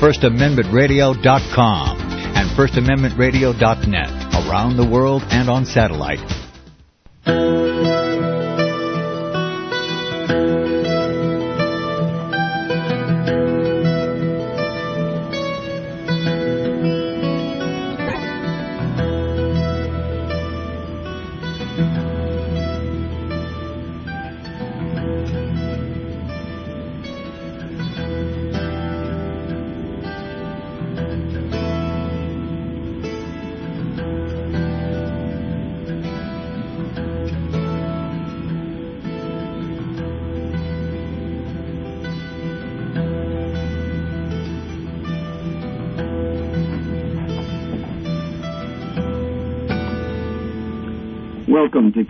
FirstAmendmentRadio.com and FirstAmendmentRadio.net around the world and on satellite.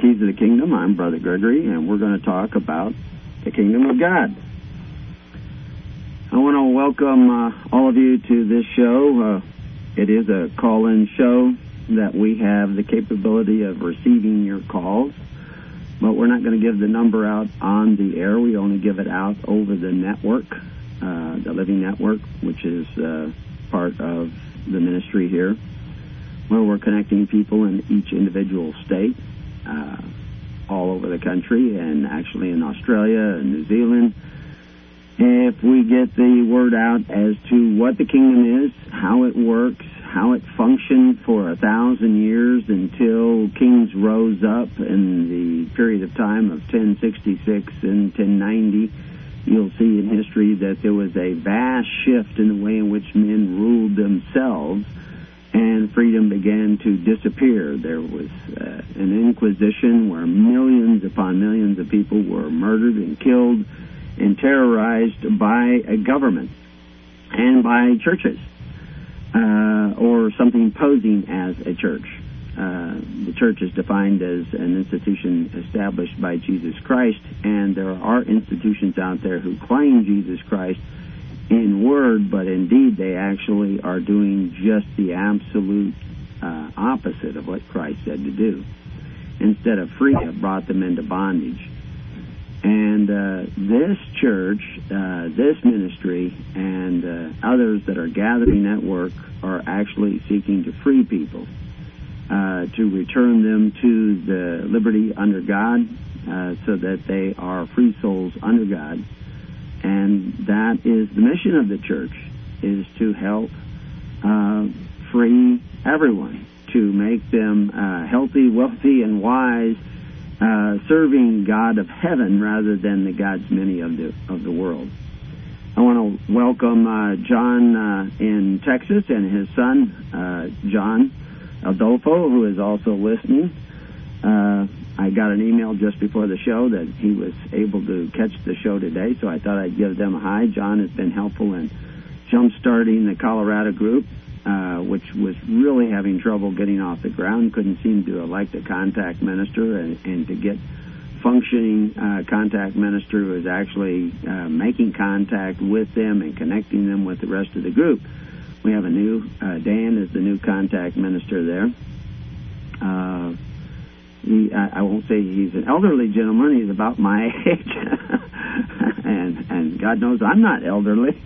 Keys of the Kingdom. I'm Brother Gregory, and we're going to talk about the Kingdom of God. I want to welcome uh, all of you to this show. Uh, it is a call in show that we have the capability of receiving your calls, but we're not going to give the number out on the air. We only give it out over the network, uh, the Living Network, which is uh, part of the ministry here, where we're connecting people in each individual state uh, all over the country and actually in Australia and New Zealand. If we get the word out as to what the kingdom is, how it works, how it functioned for a thousand years until kings rose up in the period of time of 1066 and 1090, you'll see in history that there was a vast shift in the way in which men ruled themselves and freedom began to disappear. There was uh, an inquisition where millions upon millions of people were murdered and killed and terrorized by a government and by churches uh, or something posing as a church. Uh, the church is defined as an institution established by Jesus Christ, and there are institutions out there who claim Jesus Christ in word, but indeed they actually are doing just the absolute uh, opposite of what Christ said to do. Instead of free, it brought them into bondage. And uh, this church, uh, this ministry, and uh, others that are gathering that work are actually seeking to free people, uh, to return them to the liberty under God, uh, so that they are free souls under God and that is the mission of the church, is to help uh, free everyone, to make them uh, healthy, wealthy, and wise, uh, serving God of heaven rather than the gods many of the of the world. I want to welcome uh, John uh, in Texas and his son uh, John Adolfo, who is also listening. I got an email just before the show that he was able to catch the show today, so I thought I'd give them a hi. John has been helpful in jump-starting the Colorado group, uh, which was really having trouble getting off the ground. Couldn't seem to elect a contact minister, and, and to get functioning uh, contact minister who is actually uh, making contact with them and connecting them with the rest of the group. We have a new uh, Dan is the new contact minister there. He, I, I won't say he's an elderly gentleman. He's about my age, and and God knows I'm not elderly.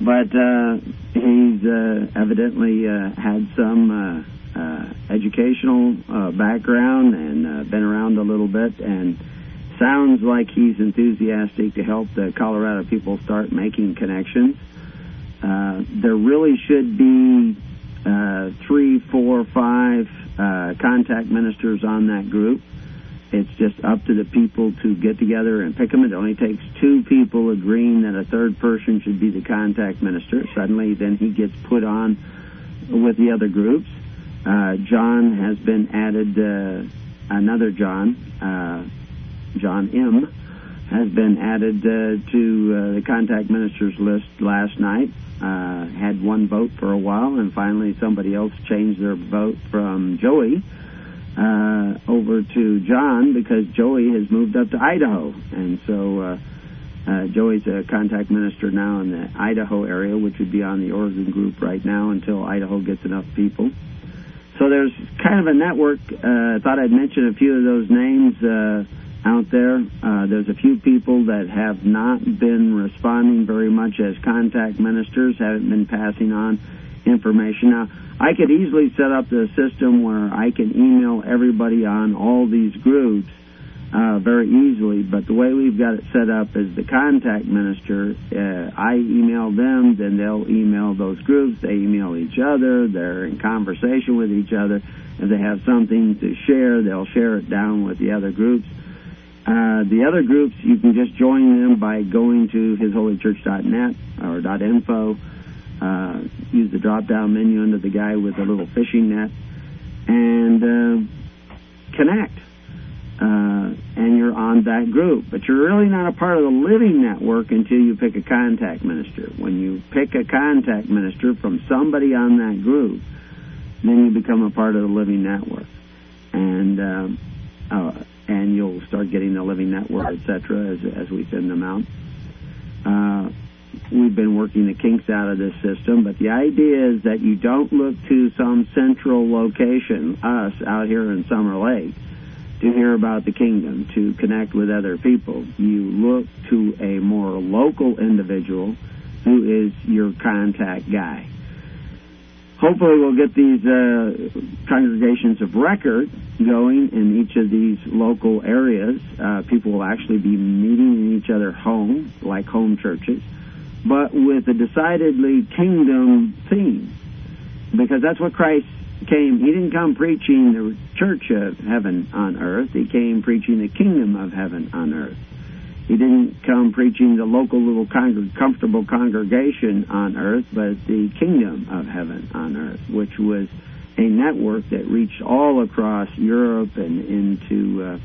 But uh, he's uh, evidently uh, had some uh, uh, educational uh, background and uh, been around a little bit, and sounds like he's enthusiastic to help the Colorado people start making connections. Uh, there really should be uh, three, four, five uh, contact ministers on that group. It's just up to the people to get together and pick them. It only takes two people agreeing that a third person should be the contact minister. Suddenly, then he gets put on with the other groups. Uh, John has been added, uh, another John, uh, John M., has been added uh, to uh, the contact ministers list last night uh, had one vote for a while, and finally somebody else changed their vote from Joey uh, over to John because Joey has moved up to Idaho, and so uh, uh, Joey's a contact minister now in the Idaho area, which would be on the Oregon group right now until Idaho gets enough people. So there's kind of a network. Uh, I thought I'd mention a few of those names. Uh, out there. Uh, there's a few people that have not been responding very much as contact ministers, haven't been passing on information. Now, I could easily set up the system where I can email everybody on all these groups uh, very easily, but the way we've got it set up is the contact minister, uh, I email them, then they'll email those groups, they email each other, they're in conversation with each other. If they have something to share, they'll share it down with the other groups. Uh, the other groups, you can just join them by going to hisholychurch.net or .info. Uh, use the drop-down menu under the guy with the little fishing net, and uh, connect. Uh, and you're on that group. But you're really not a part of the living network until you pick a contact minister. When you pick a contact minister from somebody on that group, then you become a part of the living network. And um, uh, and you'll start getting the living network, etc., as, as we send them out. Uh, we've been working the kinks out of this system, but the idea is that you don't look to some central location, us out here in Summer Lake, to hear about the kingdom, to connect with other people. You look to a more local individual who is your contact guy hopefully we'll get these uh, congregations of record going in each of these local areas. Uh, people will actually be meeting in each other's home, like home churches, but with a decidedly kingdom theme, because that's what Christ came. He didn't come preaching the church of heaven on earth. He came preaching the kingdom of heaven on earth. He didn't come preaching the local little con- comfortable congregation on earth, but the kingdom of heaven on earth, which was a network that reached all across Europe and into uh,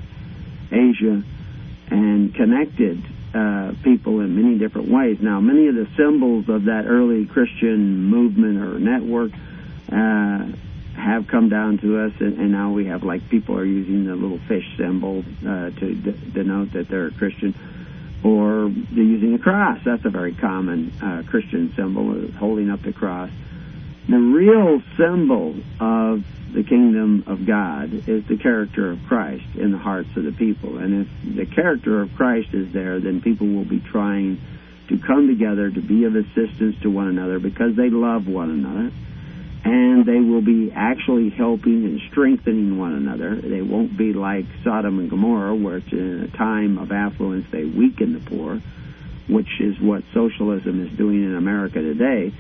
Asia and connected uh, people in many different ways. Now, many of the symbols of that early Christian movement or network uh, have come down to us, and, and, now we have like people are using the little fish symbol uh, to d- denote that they're a Christian or they're using a cross. That's a very common uh, Christian symbol, holding up the cross. The real symbol of the kingdom of God is the character of Christ in the hearts of the people. And if the character of Christ is there, then people will be trying to come together to be of assistance to one another because they love one another and they will be actually helping and strengthening one another. They won't be like Sodom and Gomorrah, where in a time of affluence they weaken the poor, which is what socialism is doing in America today.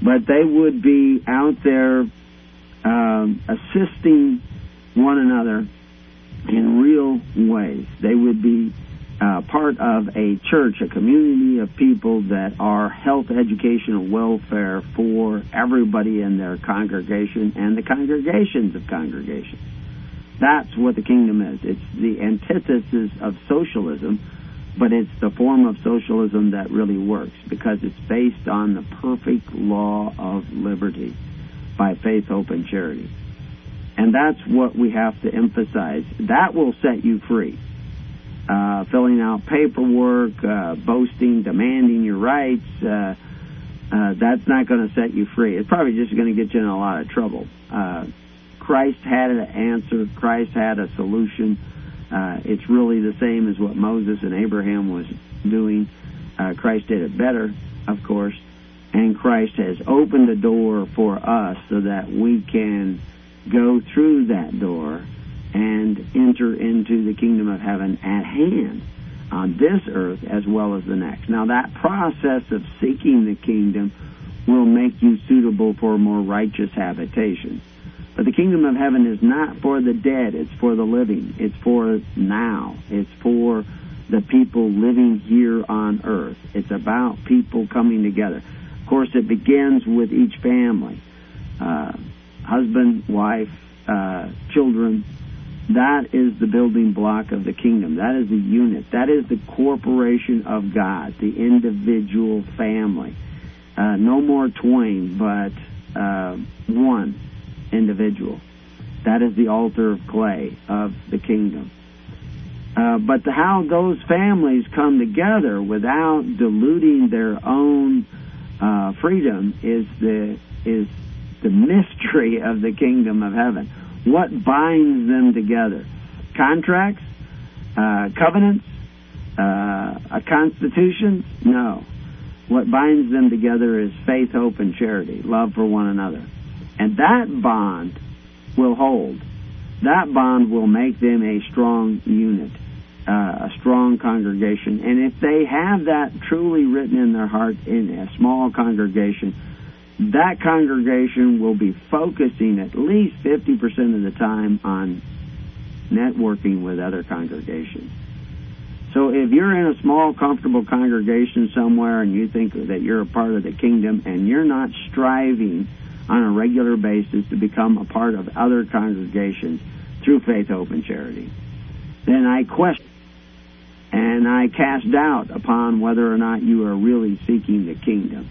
But they would be out there um, assisting one another in real ways. They would be uh, part of a church, a community of people that are health, education, and welfare for everybody in their congregation and the congregations of congregations. That's what the kingdom is. It's the antithesis of socialism, but it's the form of socialism that really works because it's based on the perfect law of liberty by faith, hope, and charity. And that's what we have to emphasize. That will set you free uh, filling out paperwork, uh, boasting, demanding your rights, uh, uh, that's not going to set you free. It's probably just going to get you in a lot of trouble. Uh, Christ had an answer. Christ had a solution. Uh, it's really the same as what Moses and Abraham was doing. Uh, Christ did it better, of course, and Christ has opened the door for us so that we can go through that door and enter into the kingdom of heaven at hand on this earth as well as the next. Now, that process of seeking the kingdom will make you suitable for a more righteous habitation. But the kingdom of heaven is not for the dead, it's for the living. It's for now. It's for the people living here on earth. It's about people coming together. Of course, it begins with each family uh, husband, wife, uh, children, that is the building block of the kingdom. That is the unit. That is the corporation of God, the individual family. Uh, no more twain, but uh, one individual. That is the altar of clay of the kingdom. Uh, but the, how those families come together without diluting their own uh, freedom is the is the mystery of the kingdom of heaven what binds them together? Contracts? uh, covenants, uh, a constitution? No. What binds them together is faith, hope, and charity, love for one another. And that bond will hold. That bond will make them a strong unit, uh, a strong congregation. And if they have that truly written in their heart in a small congregation, that congregation will be focusing at least 50% of the time on networking with other congregations. So if you're in a small, comfortable congregation somewhere and you think that you're a part of the kingdom and you're not striving on a regular basis to become a part of other congregations through faith, hope, and charity, then I question and I cast doubt upon whether or not you are really seeking the kingdom.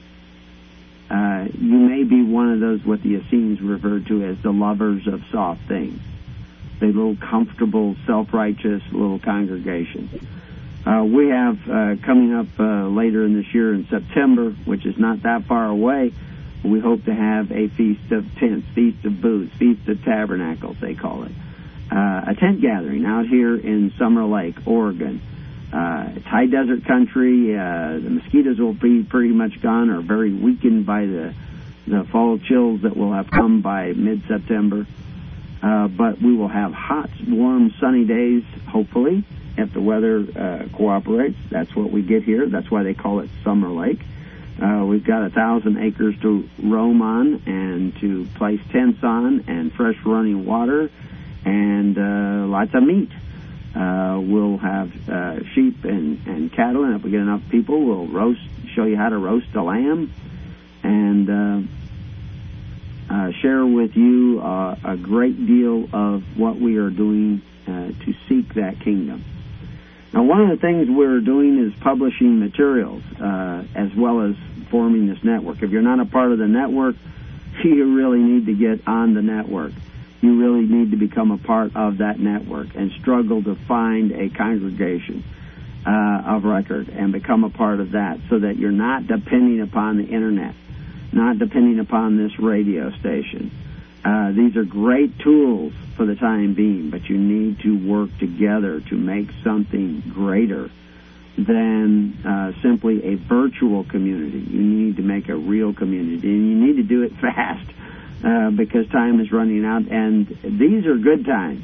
Uh, you may be one of those what the Essenes referred to as the lovers of soft things, the little comfortable, self-righteous little congregation. Uh, we have uh, coming up uh, later in this year in September, which is not that far away, we hope to have a feast of tents, feast of booths, feast of tabernacles, they call it. Uh, a tent gathering out here in Summer Lake, Oregon. Uh, it's high desert country. Uh, the mosquitoes will be pretty much gone or very weakened by the the fall chills that will have come by mid-September. Uh, but we will have hot, warm, sunny days, hopefully if the weather uh, cooperates. That's what we get here. That's why they call it Summer Lake. Uh, we've got a thousand acres to roam on and to place tents on, and fresh running water, and uh, lots of meat. Uh, we'll have uh, sheep and, and cattle, and if we get enough people, we'll roast, show you how to roast a lamb, and uh, uh, share with you uh, a great deal of what we are doing uh, to seek that kingdom. Now, one of the things we're doing is publishing materials as well as forming this network. If you're not a part of the network, you really need to get on the network. You really need to become a part of that network and struggle to find a congregation uh, of record and become a part of that so that you're not depending upon the internet, not depending upon this radio station. Uh, these are great tools for the time being, but you need to work together to make something greater than uh, simply a virtual community. You need to make a real community, and you need to do it fast uh, because time is running out. And these are good times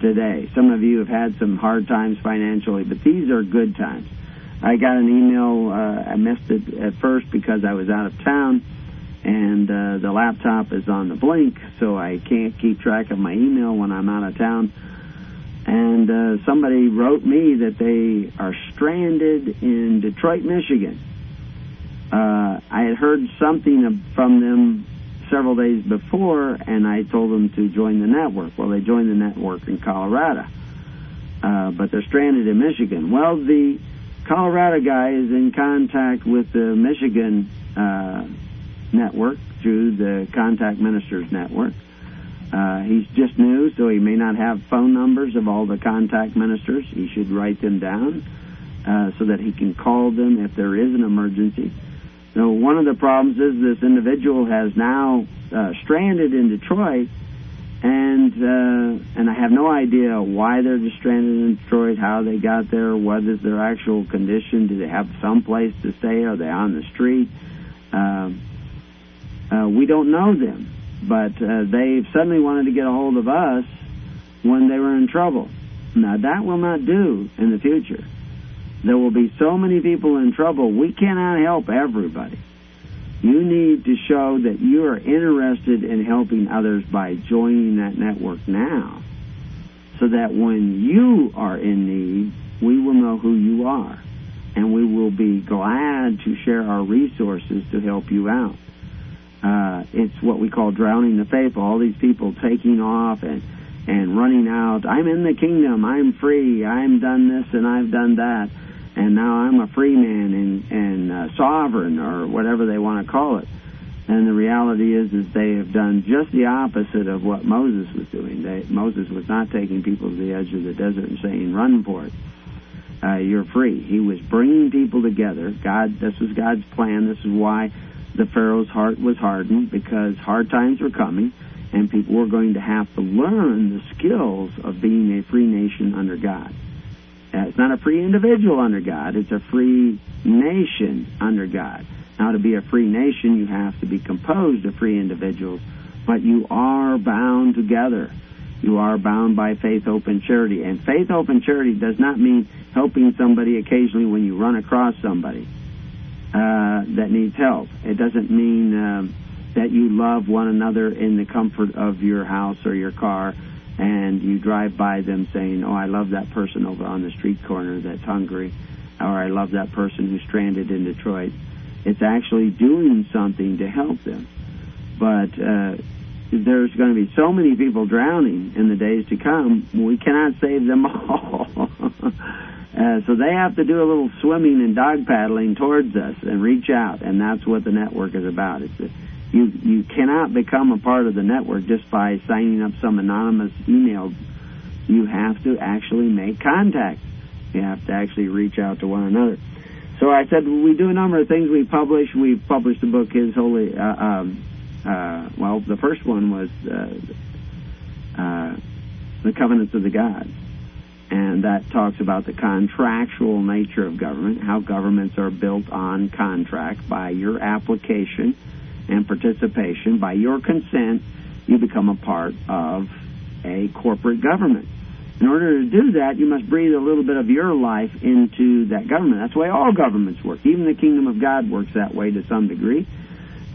today. Some of you have had some hard times financially, but these are good times. I got an email. Uh, I missed it at first because I was out of town and uh, the laptop is on the blink, so I can't keep track of my email when I'm out of town. And uh, somebody wrote me that they are stranded in Detroit, Michigan. Uh, I had heard something from them several days before, and I told them to join the network. Well, they joined the network in Colorado, uh, but they're stranded in Michigan. Well, the Colorado guy is in contact with the Michigan uh, network through the Contact Ministers Network. Uh, he's just new, so he may not have phone numbers of all the contact ministers. He should write them down uh, so that he can call them if there is an emergency. So one of the problems is this individual has now uh, stranded in Detroit, and uh, and I have no idea why they're just stranded in Detroit, how they got there, what is their actual condition, do they have some place to stay, are they on the street? Um, uh, we don't know them, but uh, they suddenly wanted to get a hold of us when they were in trouble. Now, that will not do in the future. There will be so many people in trouble, we cannot help everybody. You need to show that you are interested in helping others by joining that network now, so that when you are in need, we will know who you are, and we will be glad to share our resources to help you out uh, it's what we call drowning the faithful. All these people taking off and and running out. I'm in the kingdom. I'm free. I'm done this and I've done that, and now I'm a free man and and uh, sovereign or whatever they want to call it. And the reality is, is they have done just the opposite of what Moses was doing. They, Moses was not taking people to the edge of the desert and saying, "Run for it." Uh, you're free. He was bringing people together. God, this was God's plan. This is why the Pharaoh's heart was hardened because hard times were coming and people were going to have to learn the skills of being a free nation under God. Uh, it's not a free individual under God, it's a free nation under God. Now, to be a free nation, you have to be composed of free individuals, but you are bound together. You are bound by faith, hope, and charity. And faith, hope, and charity does not mean helping somebody occasionally when you run across somebody uh, that needs help. It doesn't mean um, that you love one another in the comfort of your house or your car and you drive by them saying, Oh, I love that person over on the street corner that's hungry, or I love that person who's stranded in Detroit. It's actually doing something to help them. But uh, there's going to be so many people drowning in the days to come, we cannot save them all. uh, so they have to do a little swimming and dog paddling towards us and reach out, and that's what the network is about. It's a, you you cannot become a part of the network just by signing up some anonymous email. You have to actually make contact. You have to actually reach out to one another. So I said we do a number of things. We publish. We published a book, His Holy. Uh, um, uh, well, the first one was uh, uh, the Covenants of the Gods, and that talks about the contractual nature of government, how governments are built on contract by your application and participation, by your consent, you become a part of a corporate government. In order to do that, you must breathe a little bit of your life into that government. That's the way all governments work. Even the kingdom of God works that way to some degree,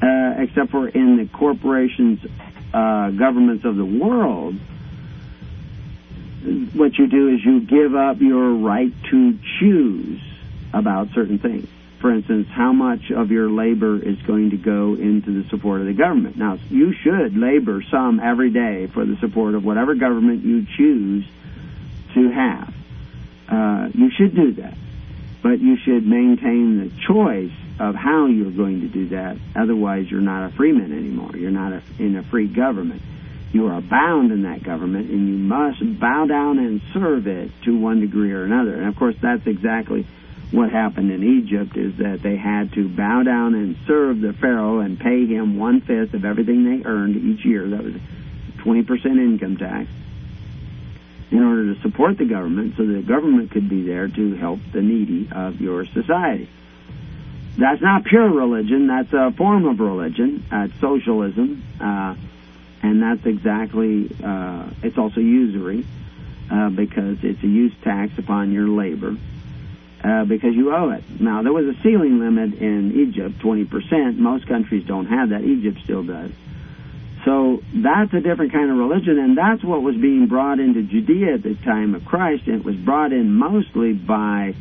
uh, except for in the corporations, uh, governments of the world. What you do is you give up your right to choose about certain things for instance, how much of your labor is going to go into the support of the government. Now, you should labor some every day for the support of whatever government you choose to have. Uh, you should do that. But you should maintain the choice of how you're going to do that. Otherwise, you're not a freeman anymore. You're not a, in a free government. You are bound in that government, and you must bow down and serve it to one degree or another. And of course, that's exactly what happened in Egypt is that they had to bow down and serve the Pharaoh and pay him one fifth of everything they earned each year. That was 20% income tax in order to support the government so the government could be there to help the needy of your society. That's not pure religion, that's a form of religion. Uh, it's socialism, uh, and that's exactly, uh, it's also usury uh, because it's a use tax upon your labor uh, because you owe it. Now, there was a ceiling limit in Egypt, 20%. Most countries don't have that. Egypt still does. So that's a different kind of religion, and that's what was being brought into Judea at the time of Christ, and it was brought in mostly by,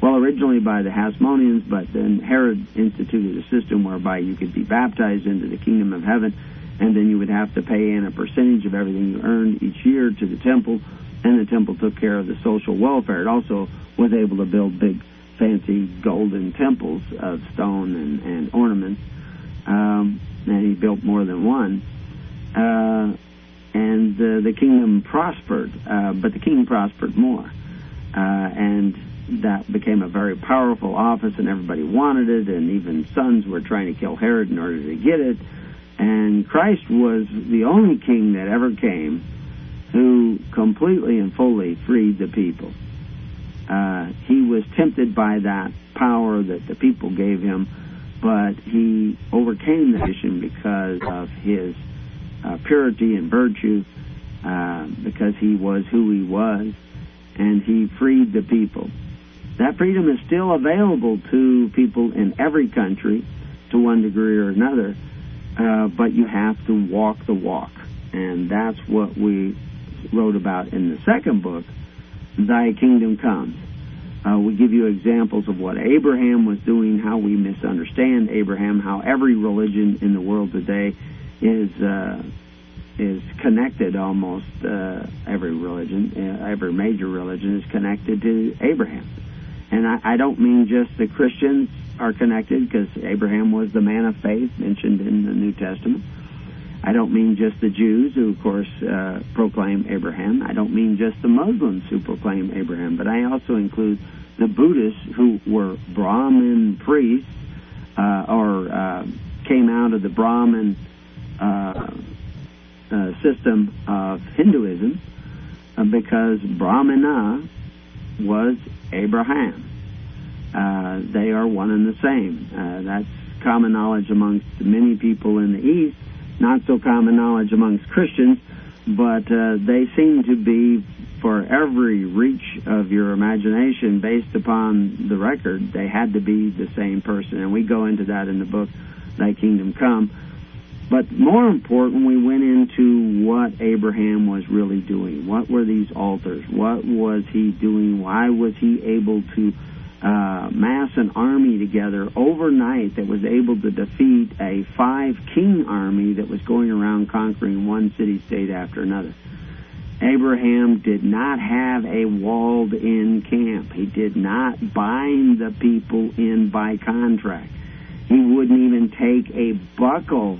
well, originally by the Hasmoneans, but then Herod instituted a system whereby you could be baptized into the kingdom of heaven, and then you would have to pay in a percentage of everything you earned each year to the temple, and the temple took care of the social welfare. It also was able to build big, fancy golden temples of stone and, and ornaments. Um, and he built more than one. Uh, and uh, the kingdom prospered, uh, but the king prospered more. Uh, and that became a very powerful office, and everybody wanted it, and even sons were trying to kill Herod in order to get it. And Christ was the only king that ever came who completely and fully freed the people uh, he was tempted by that power that the people gave him, but he overcame the mission because of his uh, purity and virtue, uh, because he was who he was, and he freed the people. That freedom is still available to people in every country to one degree or another, uh, but you have to walk the walk. And that's what we wrote about in the second book, thy kingdom comes. Uh, we give you examples of what Abraham was doing, how we misunderstand Abraham, how every religion in the world today is uh, is connected almost uh, every religion, uh, every major religion is connected to Abraham. And I, I don't mean just the Christians are connected because Abraham was the man of faith mentioned in the New Testament. I don't mean just the Jews who, of course, uh, proclaim Abraham. I don't mean just the Muslims who proclaim Abraham, but I also include the Buddhists who were Brahmin priests uh, or uh, came out of the Brahmin uh, uh system of Hinduism uh, because Brahmana was Abraham. They are one and the same. That's common knowledge amongst many people in the East, not so common knowledge amongst Christians, but uh, they seem to be, for every reach of your imagination, based upon the record, they had to be the same person. And we go into that in the book, Thy Kingdom Come. But more important, we went into what Abraham was really doing. What were these altars? What was he doing? Why was he able to uh, mass an army together overnight that was able to defeat a five king army that was going around conquering one city state after another? Abraham did not have a walled in camp. He did not bind the people in by contract. He wouldn't even take a buckle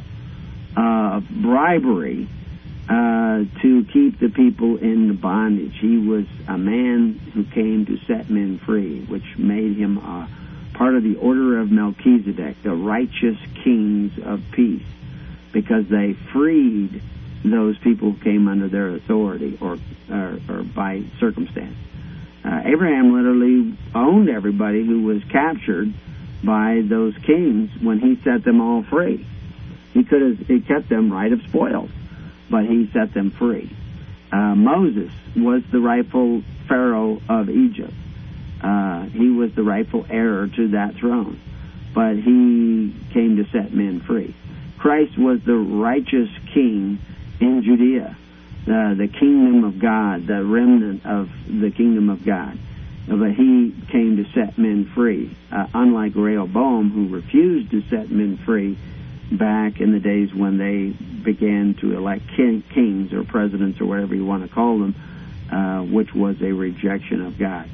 of bribery uh, to keep the people in bondage. He was a man who came to set men free, which made him a part of the order of Melchizedek, the righteous kings of peace, because they freed those people who came under their authority or, or, or by circumstance. Uh, Abraham literally owned everybody who was captured by those kings when he set them all free. He could have he kept them right of spoils, but he set them free. Uh, Moses was the rightful pharaoh of Egypt. Uh, he was the rightful heir to that throne, but he came to set men free. Christ was the righteous king in Judea, uh, the kingdom of God, the remnant of the kingdom of God. But he came to set men free, uh, unlike Rehoboam, who refused to set men free back in the days when they began to elect king, kings or presidents or whatever you want to call them, uh, which was a rejection of God.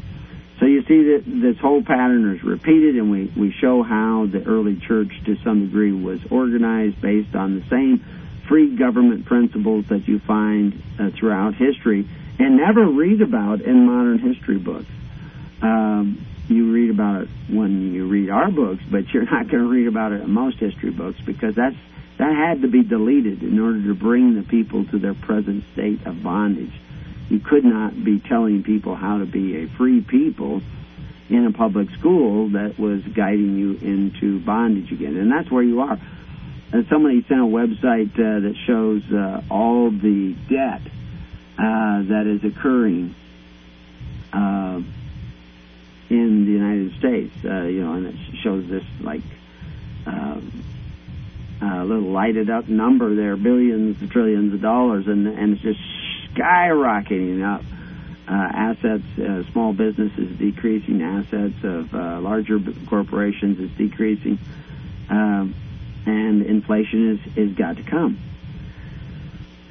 So you see that this whole pattern is repeated, and we, we show how the early church, to some degree, was organized based on the same free government principles that you find uh, throughout history and never read about in modern history books. Um, you read about it when you read our books, but you're not going to read about it in most history books because that's that had to be deleted in order to bring the people to their present state of bondage. You could not be telling people how to be a free people in a public school that was guiding you into bondage again, and that's where you are. And somebody sent a website uh, that shows uh, all the debt uh, that is occurring. Uh, in the United States, uh, you know, and it shows this like um, a little lighted up number there, billions, trillions of dollars, and and it's just skyrocketing up. Uh, assets, uh, small businesses decreasing, assets of uh, larger corporations is decreasing, um, and inflation is is got to come.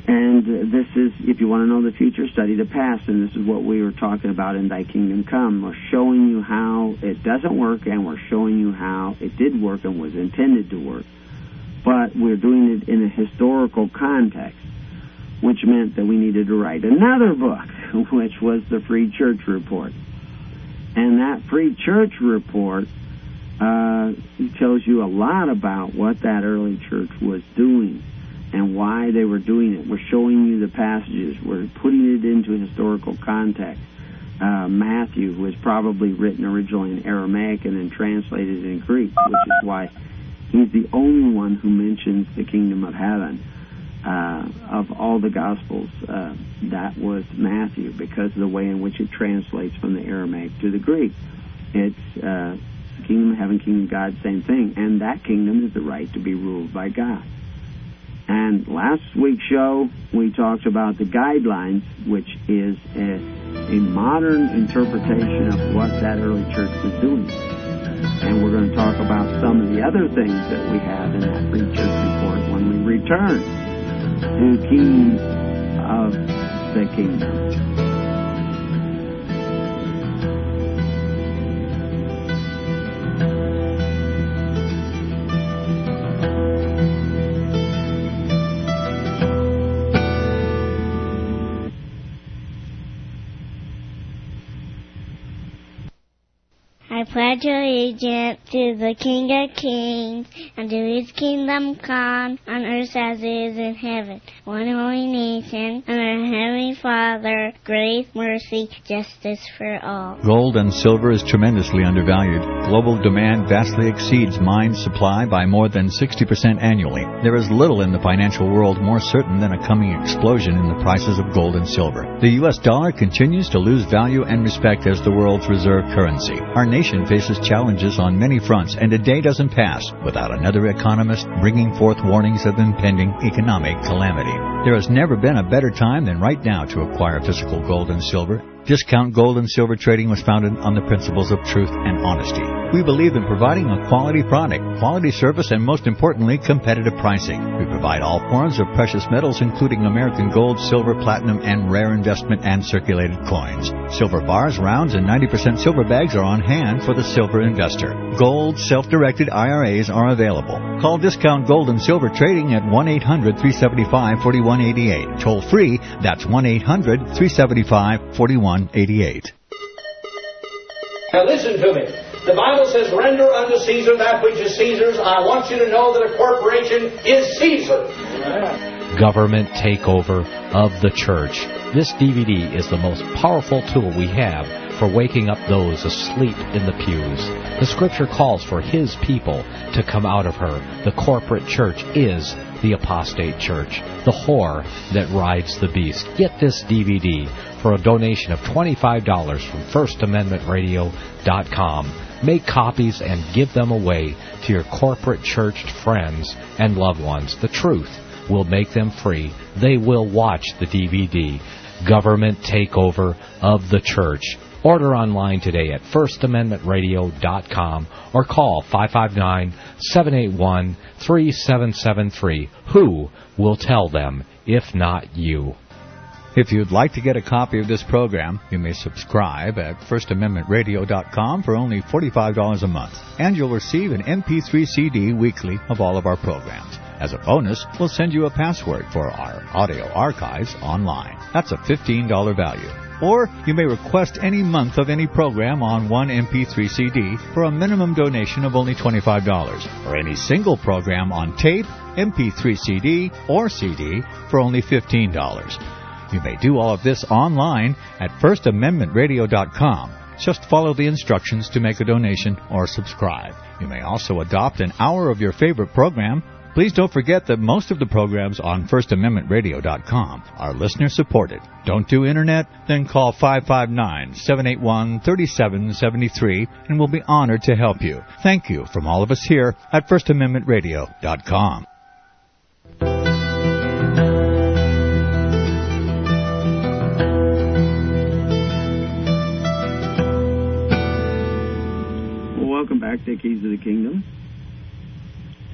And this is, if you want to know the future, study the past. And this is what we were talking about in Thy Kingdom Come. We're showing you how it doesn't work, and we're showing you how it did work and was intended to work. But we're doing it in a historical context, which meant that we needed to write another book, which was the Free Church Report. And that Free Church Report uh, tells you a lot about what that early church was doing and why they were doing it. We're showing you the passages. We're putting it into historical context. Uh, Matthew was probably written originally in Aramaic and then translated in Greek, which is why he's the only one who mentions the kingdom of heaven. Uh, of all the Gospels, uh, that was Matthew because of the way in which it translates from the Aramaic to the Greek. It's uh, kingdom of heaven, kingdom of God, same thing. And that kingdom is the right to be ruled by God. And last week's show, we talked about the guidelines, which is a, a modern interpretation of what that early church was doing. And we're going to talk about some of the other things that we have in that free church report when we return to Keys of the Kingdom. Pledge allegiance to the King of Kings and to his kingdom come on earth as it is in heaven. One holy nation and our Heavenly Father, grace, mercy, justice for all. Gold and silver is tremendously undervalued. Global demand vastly exceeds mine supply by more than 60% annually. There is little in the financial world more certain than a coming explosion in the prices of gold and silver. The U.S. dollar continues to lose value and respect as the world's reserve currency. Our nation faces challenges on many fronts, and a day doesn't pass without another economist bringing forth warnings of impending economic calamity. There has never been a better time than right now to acquire physical gold and silver. Discount Gold and Silver Trading was founded on the principles of truth and honesty. We believe in providing a quality product, quality service, and most importantly, competitive pricing. We provide all forms of precious metals, including American gold, silver, platinum, and rare investment and circulated coins. Silver bars, rounds, and 90% silver bags are on hand for the silver investor. Gold self-directed IRAs are available. Call Discount Gold and Silver Trading at 1-800-375-4188. Toll free, that's 1-800-375-4188. Now listen to me. The Bible says, render unto Caesar that which is Caesar's. I want you to know that a corporation is Caesar. Government takeover of the church. This DVD is the most powerful tool we have for waking up those asleep in the pews. The scripture calls for his people to come out of her. The corporate church is the apostate church, the whore that rides the beast. Get this DVD for a donation of $25 from FirstAmendmentRadio.com. Make copies and give them away to your corporate church friends and loved ones. The truth will make them free. They will watch the DVD, Government Takeover of the Church. Order online today at FirstAmendmentRadio.com or call 559-781-3773. Who will tell them if not you? If you'd like to get a copy of this program, you may subscribe at FirstAmendmentRadio.com for only $45 a month, and you'll receive an MP3 CD weekly of all of our programs. As a bonus, we'll send you a password for our audio archives online. That's a $15 value. Or you may request any month of any program on one MP3 CD for a minimum donation of only $25, or any single program on tape, MP3 CD, or CD for only $15. You may do all of this online at FirstAmendmentRadio.com. Just follow the instructions to make a donation or subscribe. You may also adopt an hour of your favorite program. Please don't forget that most of the programs on FirstAmendmentRadio.com are listener supported. Don't do internet? Then call 559-781-3773 and we'll be honored to help you. Thank you from all of us here at FirstAmendmentRadio.com. welcome back to Keys of the Kingdom.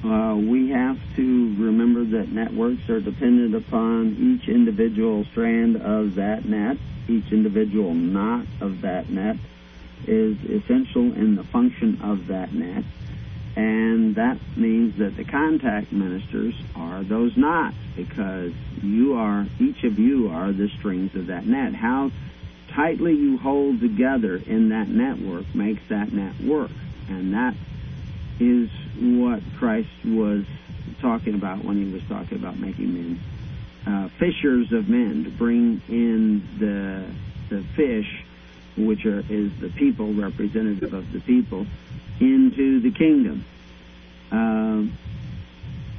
Uh, we have to remember that networks are dependent upon each individual strand of that net. Each individual knot of that net is essential in the function of that net. And that means that the contact ministers are those knots because you are, each of you are the strings of that net. How tightly you hold together in that network makes that net work. And that is what Christ was talking about when he was talking about making men uh, fishers of men to bring in the the fish, which are, is the people representative of the people, into the kingdom. Uh,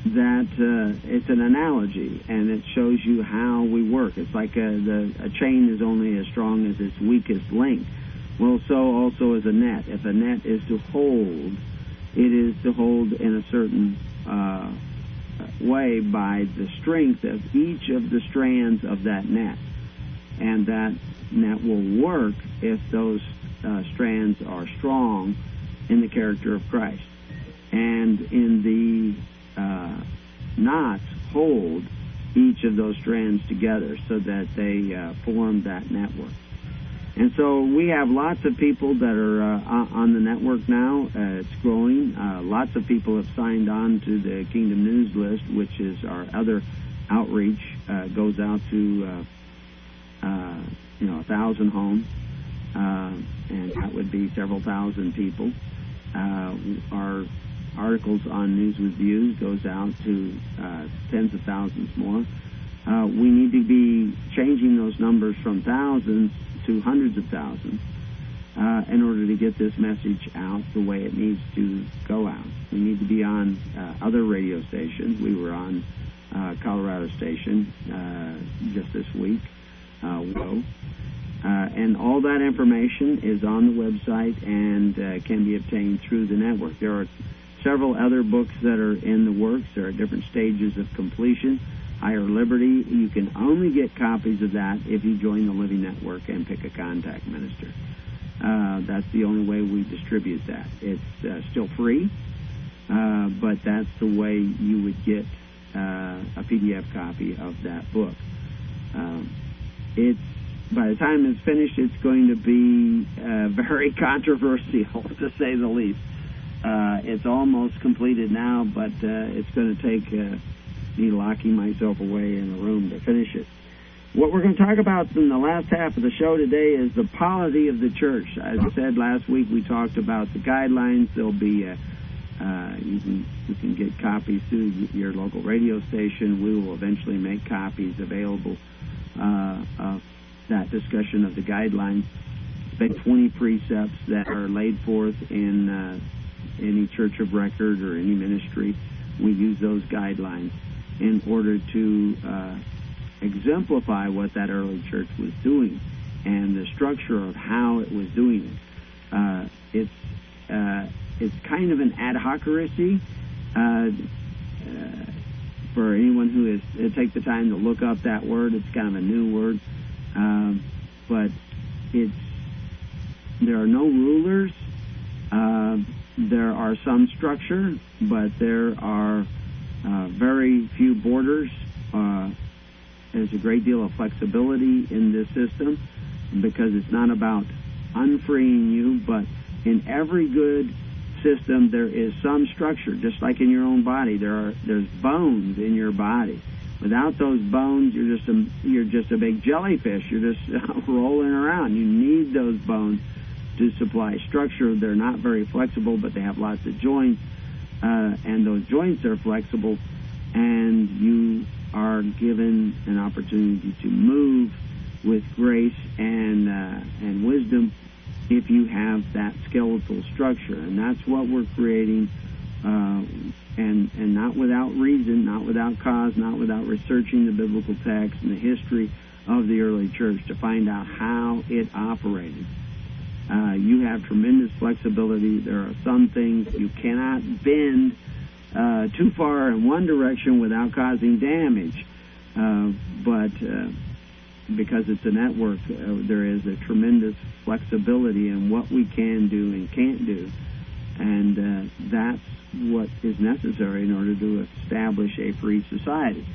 that uh, it's an analogy and it shows you how we work. It's like a, the, a chain is only as strong as its weakest link. Well, so also is a net. If a net is to hold, it is to hold in a certain uh, way by the strength of each of the strands of that net. And that net will work if those uh, strands are strong in the character of Christ. And in the uh, knots hold each of those strands together so that they uh, form that network. And so we have lots of people that are uh, on the network now. Uh, it's growing. Uh, lots of people have signed on to the Kingdom News list, which is our other outreach. Uh, goes out to uh, uh, you know a thousand homes, uh, and that would be several thousand people. Uh, our articles on News with Views goes out to uh, tens of thousands more. Uh, we need to be changing those numbers from thousands to hundreds of thousands uh, in order to get this message out the way it needs to go out. We need to be on uh, other radio stations. We were on uh, Colorado Station uh, just this week. Uh, Whoa. Uh, and all that information is on the website and can be obtained through the network. There are several other books that are in the works. There are at different stages of completion. Higher Liberty, you can only get copies of that if you join the Living Network and pick a contact minister. Uh, that's the only way we distribute that. It's uh, still free, uh, but that's the way you would get uh, a PDF copy of that book. Um, it's by the time it's finished, it's going to be uh, very controversial, to say the least. Uh, it's almost completed now, but it's going to take locking myself away in a room to finish it. What we're going to talk about in the last half of the show today is the polity of the church. As I said last week, we talked about the guidelines. There'll be uh, uh, you can you can get copies through your local radio station. We will eventually make copies available uh, of that discussion of the guidelines. It's 20 precepts that are laid forth in uh, any church of record or any ministry. We use those guidelines in order to uh, exemplify what that early church was doing and the structure of how it was doing it. Uh, it's uh, it's kind of an ad hocracy. Uh, uh, for anyone who is uh, take the time to look up that word, it's kind of a new word, um, but it's there are no rulers. Uh, there are some structure, but there are very few borders. Uh, there's a great deal of flexibility in this system because it's not about unfreeing you, but in every good system there is some structure, just like in your own body. There are there's bones in your body. Without those bones, you're just a you're just a big jellyfish. You're just rolling around. You need those bones to supply structure. They're not very flexible, but they have lots of joints, uh, and those joints are flexible, and you are given an opportunity to move with grace and uh, and wisdom if you have that skeletal structure, and that's what we're creating, uh, and and not without reason, not without cause, not without researching the biblical text and the history of the early church to find out how it operated. Uh, you have tremendous flexibility. There are some things you cannot bend uh, too far in one direction without causing damage, uh, but uh, because it's a network, uh, there is a tremendous flexibility in what we can do and can't do. And uh, that's what is necessary in order to establish a free society.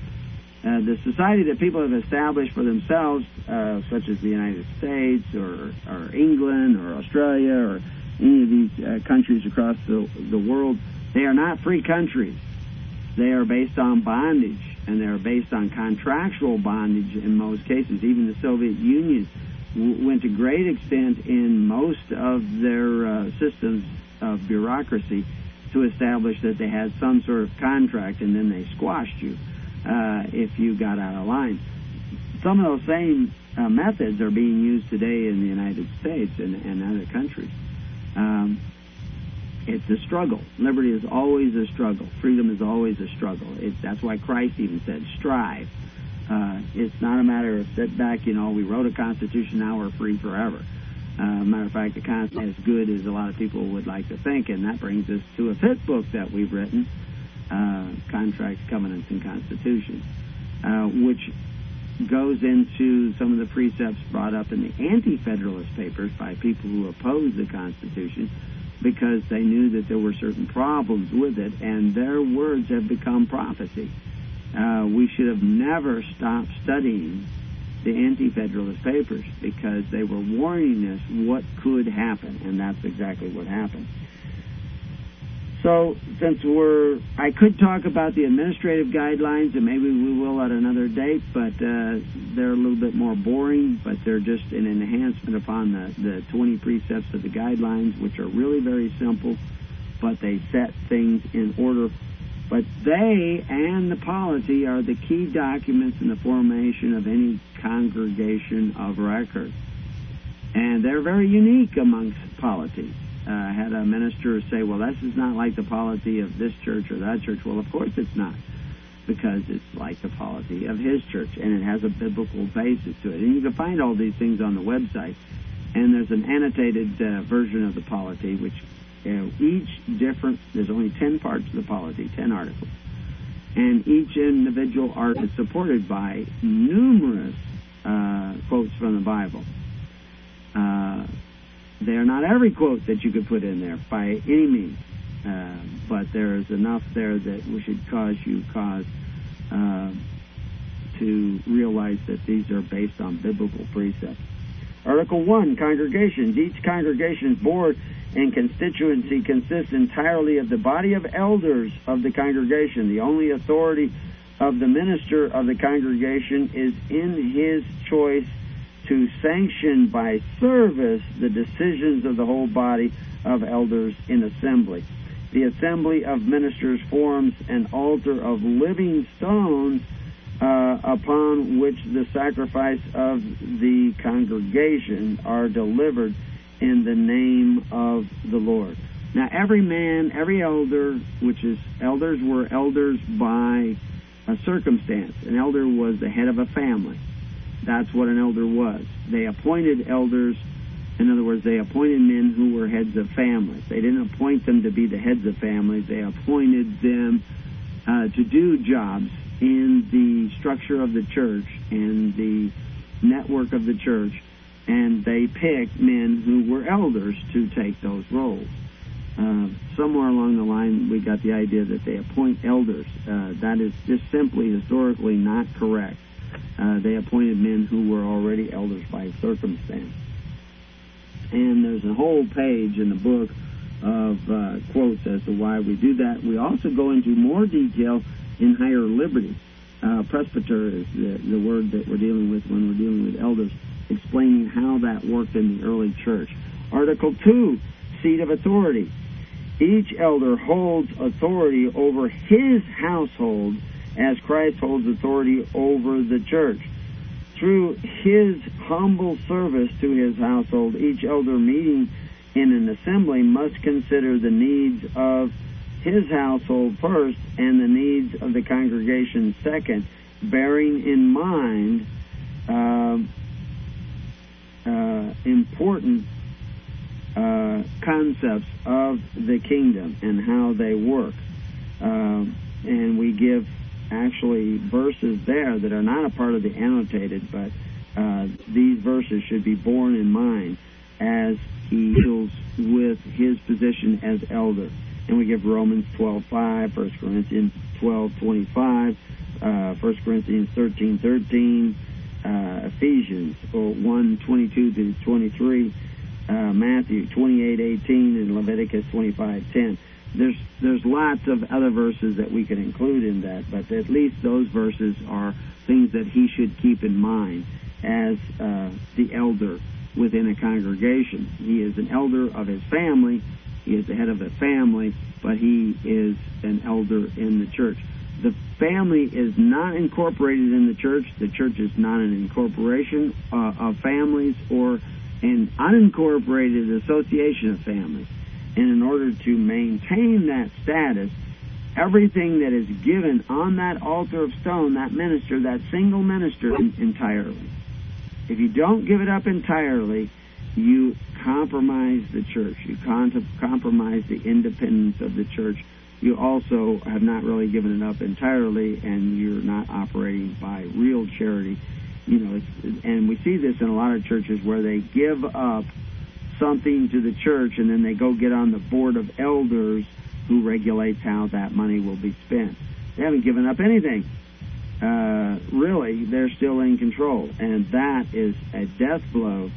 Uh, the society that people have established for themselves, such as the United States or, or England or Australia or any of these countries across the, the world, they are not free countries. They are based on bondage, and they are based on contractual bondage in most cases. Even the Soviet Union went to great extent in most of their uh, systems of bureaucracy to establish that they had some sort of contract, and then they squashed you uh, if you got out of line. Some of those same uh, methods are being used today in the United States and, and other countries. Um, it's a struggle. Liberty is always a struggle. Freedom is always a struggle. It, that's why Christ even said, strive. Uh, it's not a matter of sit back, you know, we wrote a constitution, now we're free forever. Uh, matter of fact, the constitution is as good as a lot of people would like to think, and that brings us to a fifth book that we've written, uh, Contracts, Covenants, and Constitutions, uh, which goes into some of the precepts brought up in the anti-federalist papers by people who oppose the Constitution, because they knew that there were certain problems with it, and their words have become prophecy. Uh, we should have never stopped studying the anti-federalist papers because they were warning us what could happen, and that's exactly what happened. So, since we're, I could talk about the administrative guidelines, and maybe we will at another date, but uh, they're a little bit more boring, but they're just an enhancement upon the, the 20 precepts of the guidelines, which are really very simple, but they set things in order. But they and the polity are the key documents in the formation of any congregation of record. And they're very unique amongst polities uh, had a minister say, well, this is not like the polity of this church or that church. Well, of course it's not, because it's like the polity of his church, and it has a biblical basis to it. And you can find all these things on the website. And there's an annotated uh, version of the polity, which you know, each different, there's only 10 parts of the polity, 10 articles. And each individual art is supported by numerous uh, quotes from the Bible. They're not every quote that you could put in there by any means, uh, but there is enough there that we should cause you cause uh, to realize that these are based on biblical precepts. Article 1, Congregations. Each congregation's board and constituency consists entirely of the body of elders of the congregation. The only authority of the minister of the congregation is in his choice to sanction by service the decisions of the whole body of elders in assembly. The assembly of ministers forms an altar of living stones uh, upon which the sacrifice of the congregation are delivered in the name of the Lord. Now, every man, every elder, which is elders were elders by a circumstance. An elder was the head of a family. That's what an elder was. They appointed elders, in other words, they appointed men who were heads of families. They didn't appoint them to be the heads of families, they appointed them uh, to do jobs in the structure of the church and the network of the church, and they picked men who were elders to take those roles. Uh, somewhere along the line, we got the idea that they appoint elders. Uh, that is just simply historically not correct uh, they appointed men who were already elders by circumstance. And there's a whole page in the book of uh, quotes as to why we do that. We also go into more detail in higher liberty. Uh, presbyter is the, the word that we're dealing with when we're dealing with elders, explaining how that worked in the early church. Article 2, seat of authority. Each elder holds authority over his household as Christ holds authority over the church. Through his humble service to his household, each elder meeting in an assembly must consider the needs of his household first and the needs of the congregation second, bearing in mind uh, uh, important uh, concepts of the kingdom and how they work. Uh, and we give actually verses there that are not a part of the annotated, but uh, these verses should be borne in mind as he deals with his position as elder. And we give Romans 12:5, 1 Corinthians 12:25, uh, 1 Corinthians 13:13, uh, Ephesians 1:22 to 23, uh, Matthew 28:18, and Leviticus 25:10 there's there's lots of other verses that we can include in that, but at least those verses are things that he should keep in mind as uh, the elder within a congregation. He is an elder of his family. He is the head of a family, but he is an elder in the church. The family is not incorporated in the church. The church is not an incorporation uh, of families or an unincorporated association of families. And in order to maintain that status, everything that is given on that altar of stone, that minister, that single minister, entirely. If you don't give it up entirely, you compromise the church. You compromise the independence of the church. You also have not really given it up entirely, and you're not operating by real charity. You know, and we see this in a lot of churches where they give up something to the church and then they go get on the board of elders who regulates how that money will be spent. They haven't given up anything. Uh, really, they're still in control. And that is a death blow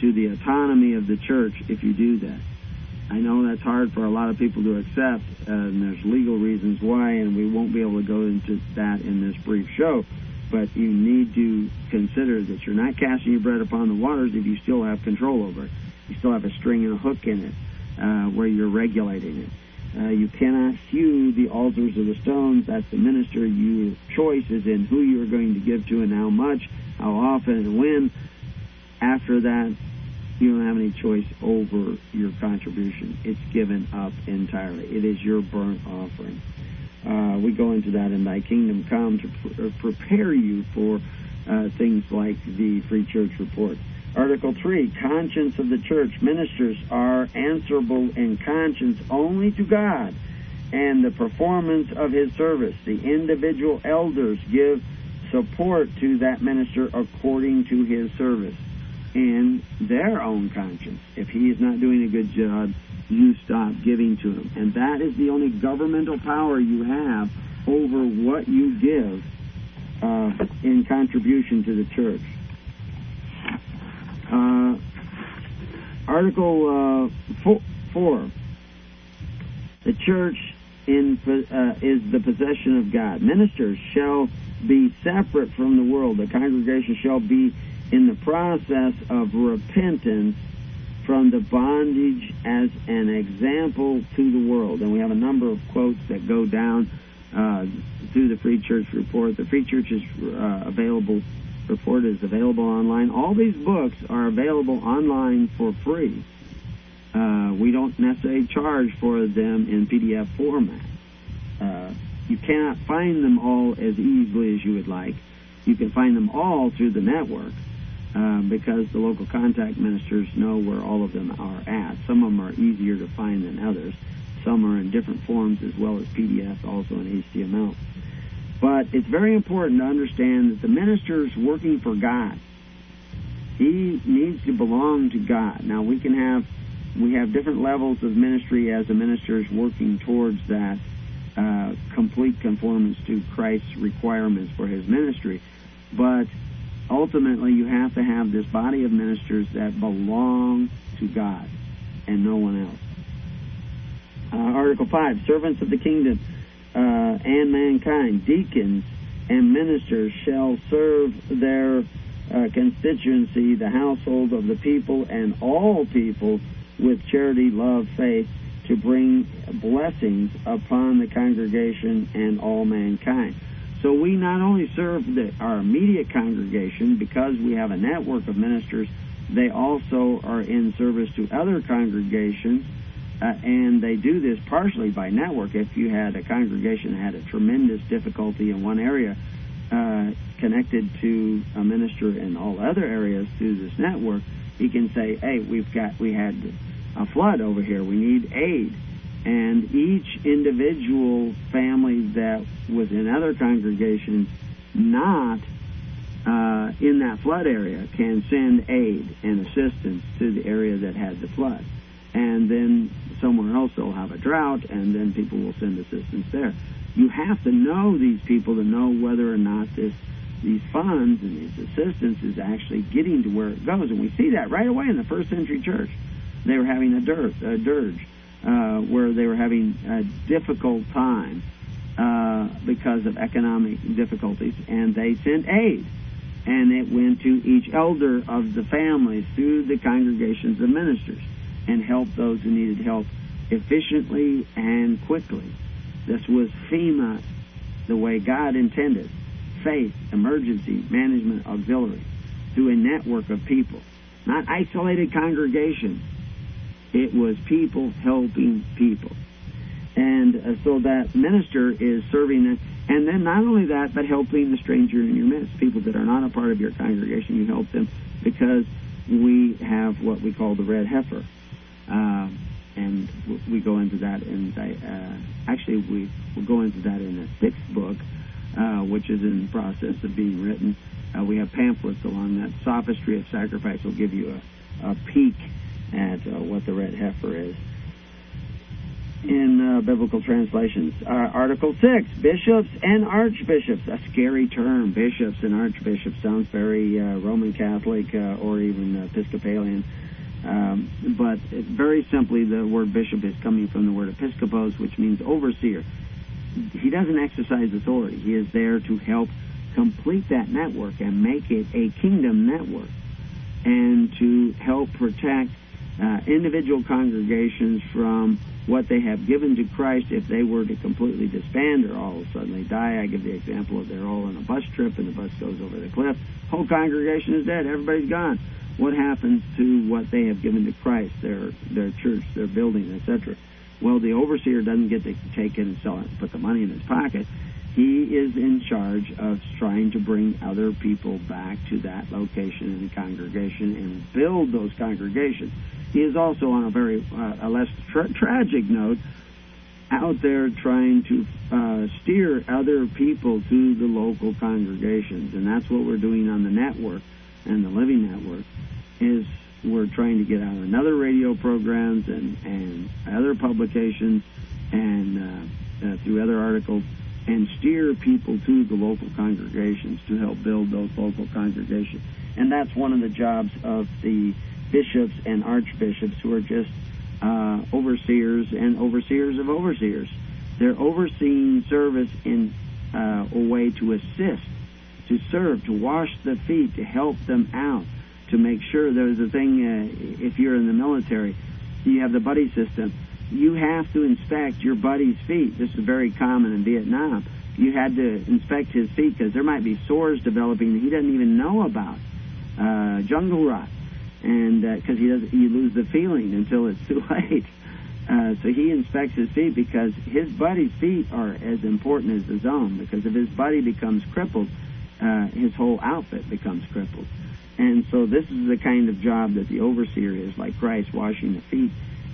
to the autonomy of the church if you do that. I know that's hard for a lot of people to accept, uh, and there's legal reasons why, and we won't be able to go into that in this brief show. But you need to consider that you're not casting your bread upon the waters if you still have control over it. You still have a string and a hook in it uh, where you're regulating it. Uh, you cannot hew the altars of the stones. That's the minister. Your choice is in who you are going to give to and how much, how often, and when. After that, you don't have any choice over your contribution. It's given up entirely. It is your burnt offering. Uh, we go into that in Thy Kingdom Come to pr- uh, prepare you for uh, things like the Free Church Report. Article 3 Conscience of the Church. Ministers are answerable in conscience only to God and the performance of His service. The individual elders give support to that minister according to his service in their own conscience. If he is not doing a good job, you stop giving to him. And that is the only governmental power you have over what you give uh, in contribution to the church. Uh, article uh, four, four, The church in, uh, is the possession of God. Ministers shall be separate from the world. The congregation shall be in the process of repentance from the bondage as an example to the world. And we have a number of quotes that go down uh, through the Free Church Report. The Free Church is uh, available report is available online. All these books are available online for free. Uh, we don't necessarily charge for them in PDF format. Uh, you cannot find them all as easily as you would like. You can find them all through the network uh, because the local contact ministers know where all of them are at. Some of them are easier to find than others. Some are in different forms as well as PDF, also in HTML. But it's very important to understand that the minister is working for God. He needs to belong to God. Now we can have we have different levels of ministry as the minister is working towards that uh, complete conformance to Christ's requirements for his ministry. But ultimately, you have to have this body of ministers that belong to God and no one else. Uh, Article 5 Servants of the kingdom uh, and mankind, deacons and ministers shall serve their uh, constituency, the household of the people, and all people with charity, love, faith, to bring blessings upon the congregation and all mankind. So we not only serve the, our immediate congregation because we have a network of ministers, they also are in service to other congregations, uh, and they do this partially by network. If you had a congregation that had a tremendous difficulty in one area, uh, connected to a minister in all other areas through this network, he can say, "Hey, we've got we had a flood over here. We need aid." And each individual family that was in other congregations not uh, in that flood area can send aid and assistance to the area that had the flood. And then somewhere else they'll have a drought, and then people will send assistance there. You have to know these people to know whether or not this these funds and these assistance is actually getting to where it goes. And we see that right away in the first century church. They were having a a dirge uh, where they were having a difficult time uh, because of economic difficulties, and they sent aid. And it went to each elder of the family through the congregations of ministers and help those who needed help efficiently and quickly. This was FEMA the way God intended faith, emergency, management, auxiliary through a network of people, not isolated congregations it was people helping people. And uh, so that minister is serving them. And then not only that, but helping the stranger in your midst, people that are not a part of your congregation, you help them because we have what we call the red heifer. Uh, and we go into that in uh, actually we will go into that in the sixth book, uh, which is in the process of being written. Uh, we have pamphlets along that. Sophistry of Sacrifice will give you a, a peek at uh, what the red heifer is. In uh, biblical translations, uh, Article 6, bishops and archbishops, a scary term. Bishops and archbishops sounds very Roman Catholic or even Episcopalian. Um, but very simply, the word bishop is coming from the word episkopos, which means overseer. He doesn't exercise authority. He is there to help complete that network and make it a kingdom network and to help protect uh, individual congregations from what they have given to Christ if they were to completely disband or all of suddenly die. I give the example of they're all on a bus trip and the bus goes over the cliff. Whole congregation is dead. Everybody's gone. What happens to what they have given to Christ, their their church, their building, etc.? Well, the overseer doesn't get to take it and sell it and put the money in his pocket. He is in charge of trying to bring other people back to that location and congregation and build those congregations. He is also on a very uh, a less tra- tragic note out there trying to uh, steer other people to the local congregations, and that's what we're doing on the network and the Living Network. Is we're trying to get out another radio programs and and other publications and uh, uh, through other articles and steer people to the local congregations to help build those local congregations. And that's one of the jobs of the bishops and archbishops who are just uh, overseers and overseers of overseers. They're overseeing service in uh, a way to assist, to serve, to wash the feet, to help them out, to make sure there's a thing, uh, if you're in the military, you have the buddy system. You have to inspect your buddy's feet. This is very common in Vietnam. You had to inspect his feet because there might be sores developing that he doesn't even know about. Uh, jungle rot and because uh, he doesn't, you lose the feeling until it's too late. Uh, so he inspects his feet because his buddy's feet are as important as his own. Because if his buddy becomes crippled, uh, his whole outfit becomes crippled. And so this is the kind of job that the overseer is, like Christ, washing the feet,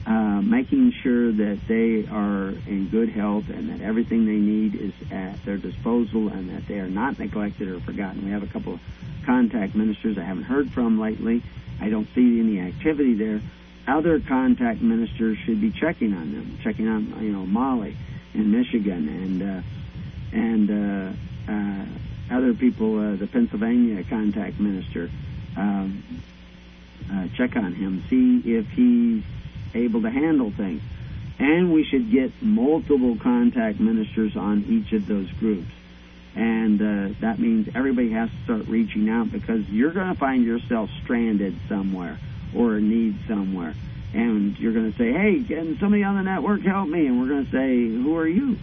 uh, making sure that they are in good health and that everything they need is at their disposal and that they are not neglected or forgotten. We have a couple of contact ministers I haven't heard from lately I don't see any activity there. Other contact ministers should be checking on them, checking on you know Molly in Michigan and uh, and uh, uh, other people. Uh, the Pennsylvania contact minister um, uh, check on him, see if he's able to handle things. And we should get multiple contact ministers on each of those groups and uh, that means everybody has to start reaching out because you're going to find yourself stranded somewhere or in need somewhere. And you're going to say, hey, can somebody on the network help me? And we're going to say, who are you?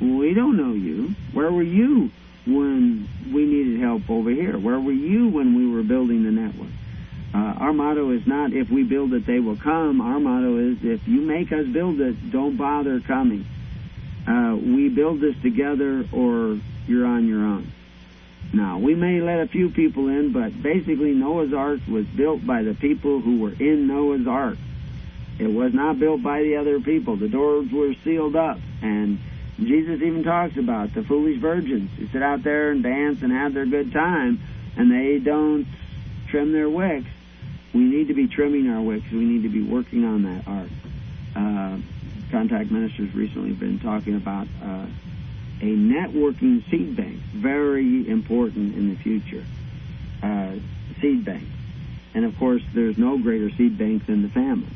We don't know you. Where were you when we needed help over here? Where were you when we were building the network? Uh, our motto is not if we build it, they will come. Our motto is if you make us build it, don't bother coming uh, we build this together or you're on your own. Now, we may let a few people in, but basically Noah's Ark was built by the people who were in Noah's Ark. It was not built by the other people. The doors were sealed up. And Jesus even talks about the foolish virgins who sit out there and dance and have their good time, and they don't trim their wicks. We need to be trimming our wicks. We need to be working on that ark. Uh, contact ministers recently been talking about uh, a networking seed bank, very important in the future. Uh, seed bank. And of course, there's no greater seed bank than the family.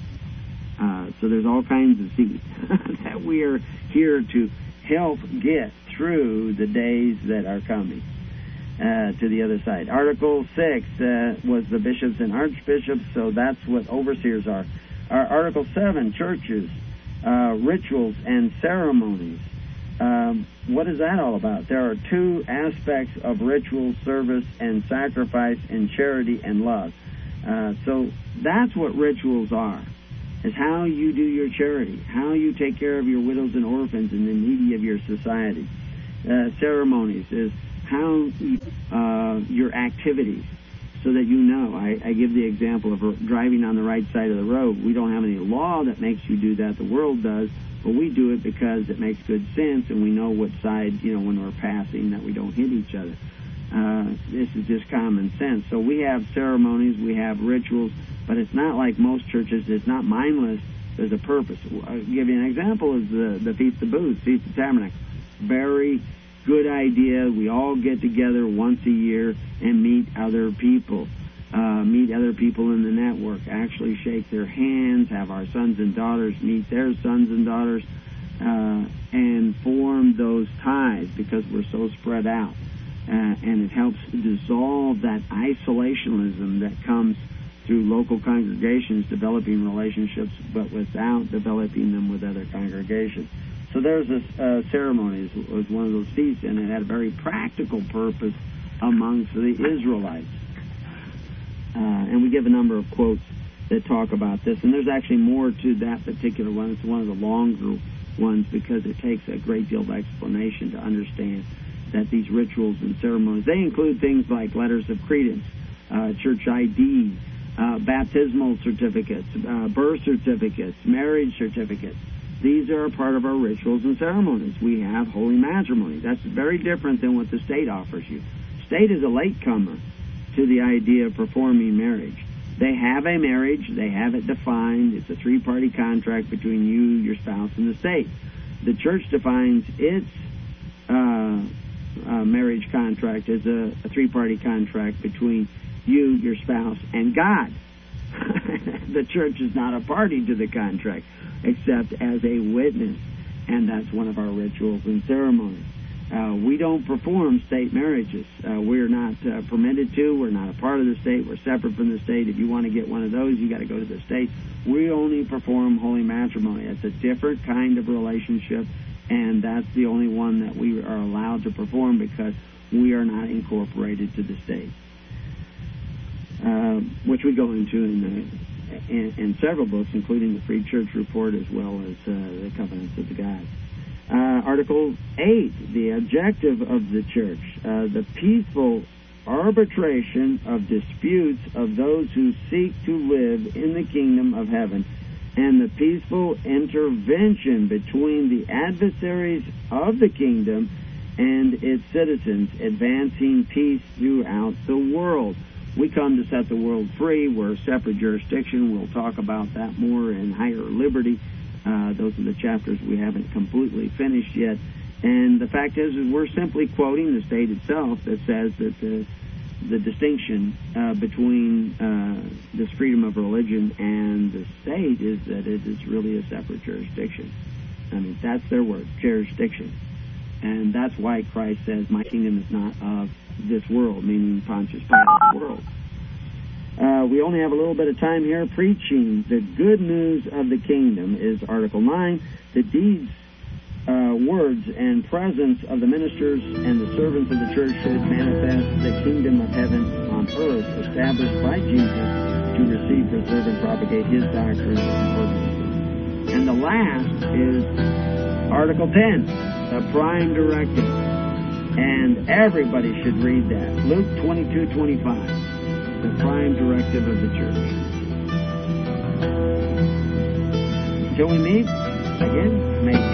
Uh, so there's all kinds of seeds that we are here to help get through the days that are coming uh, to the other side. Article 6 uh, was the bishops and archbishops, so that's what overseers are. Article 7, churches uh, rituals and ceremonies. Um, what is that all about? There are two aspects of ritual, service, and sacrifice, and charity and love. Uh, so that's what rituals are. Is how you do your charity, how you take care of your widows and orphans and the needy of your society. Uh, ceremonies is how uh, your activities so that you know. I, I give the example of driving on the right side of the road. We don't have any law that makes you do that. The world does, but we do it because it makes good sense, and we know what side, you know, when we're passing, that we don't hit each other. Uh, this is just common sense. So we have ceremonies, we have rituals, but it's not like most churches. It's not mindless. There's a purpose. I'll give you an example: is the the Feast of Booths, Feast of Tabernacle. Very good idea. We all get together once a year and meet other people. uh, meet other people in the network, actually shake their hands, have our sons and daughters meet their sons and daughters, uh, and form those ties because we're so spread out. Uh, and it helps dissolve that isolationism that comes through local congregations developing relationships, but without developing them with other congregations. So there's this uh, ceremony it was one of those feasts, and it had a very practical purpose amongst the Israelites. Uh, and we give a number of quotes that talk about this, and there's actually more to that particular one. It's one of the longer ones because it takes a great deal of explanation to understand that these rituals and ceremonies they include things like letters of credence, uh, church ID, uh, baptismal certificates, uh, birth certificates, marriage certificates. These are a part of our rituals and ceremonies. We have holy matrimony. That's very different than what the state offers you. State is a latecomer to the idea of performing marriage. They have a marriage, they have it defined. It's a three party contract between you, your spouse, and the state. The church defines its uh, uh, marriage contract is a, a three party contract between you, your spouse, and God. the church is not a party to the contract except as a witness, and that's one of our rituals and ceremonies. Uh, we don't perform state marriages. Uh, we're not uh, permitted to. We're not a part of the state. We're separate from the state. If you want to get one of those, you got to go to the state. We only perform holy matrimony. It's a different kind of relationship, and that's the only one that we are allowed to perform because we are not incorporated to the state. Uh, which we go into in, the, in, in, several books, including the Free Church Report as well as uh, the Covenants of the God. Uh, Article 8, the objective of the church, uh, the peaceful arbitration of disputes of those who seek to live in the kingdom of heaven, and the peaceful intervention between the adversaries of the kingdom and its citizens, advancing peace throughout the world. We come to set the world free. We're a separate jurisdiction. We'll talk about that more in higher liberty. Uh, those are the chapters we haven't completely finished yet. And the fact is, is we're simply quoting the state itself that says that the the distinction uh, between uh, this freedom of religion and the state is that it is really a separate jurisdiction. I mean, that's their word, jurisdiction. And that's why Christ says, My kingdom is not of this world, meaning Pontius Pilate's world. Uh, we only have a little bit of time here. Preaching the good news of the kingdom is Article 9. The deeds, uh, words, and presence of the ministers and the servants of the church should manifest the kingdom of heaven on earth established by Jesus to receive, preserve, and propagate his doctrine and ordinances. And the last is Article 10, the prime directive. And everybody should read that. Luke 22 25, the prime directive of the church. Until we meet again, may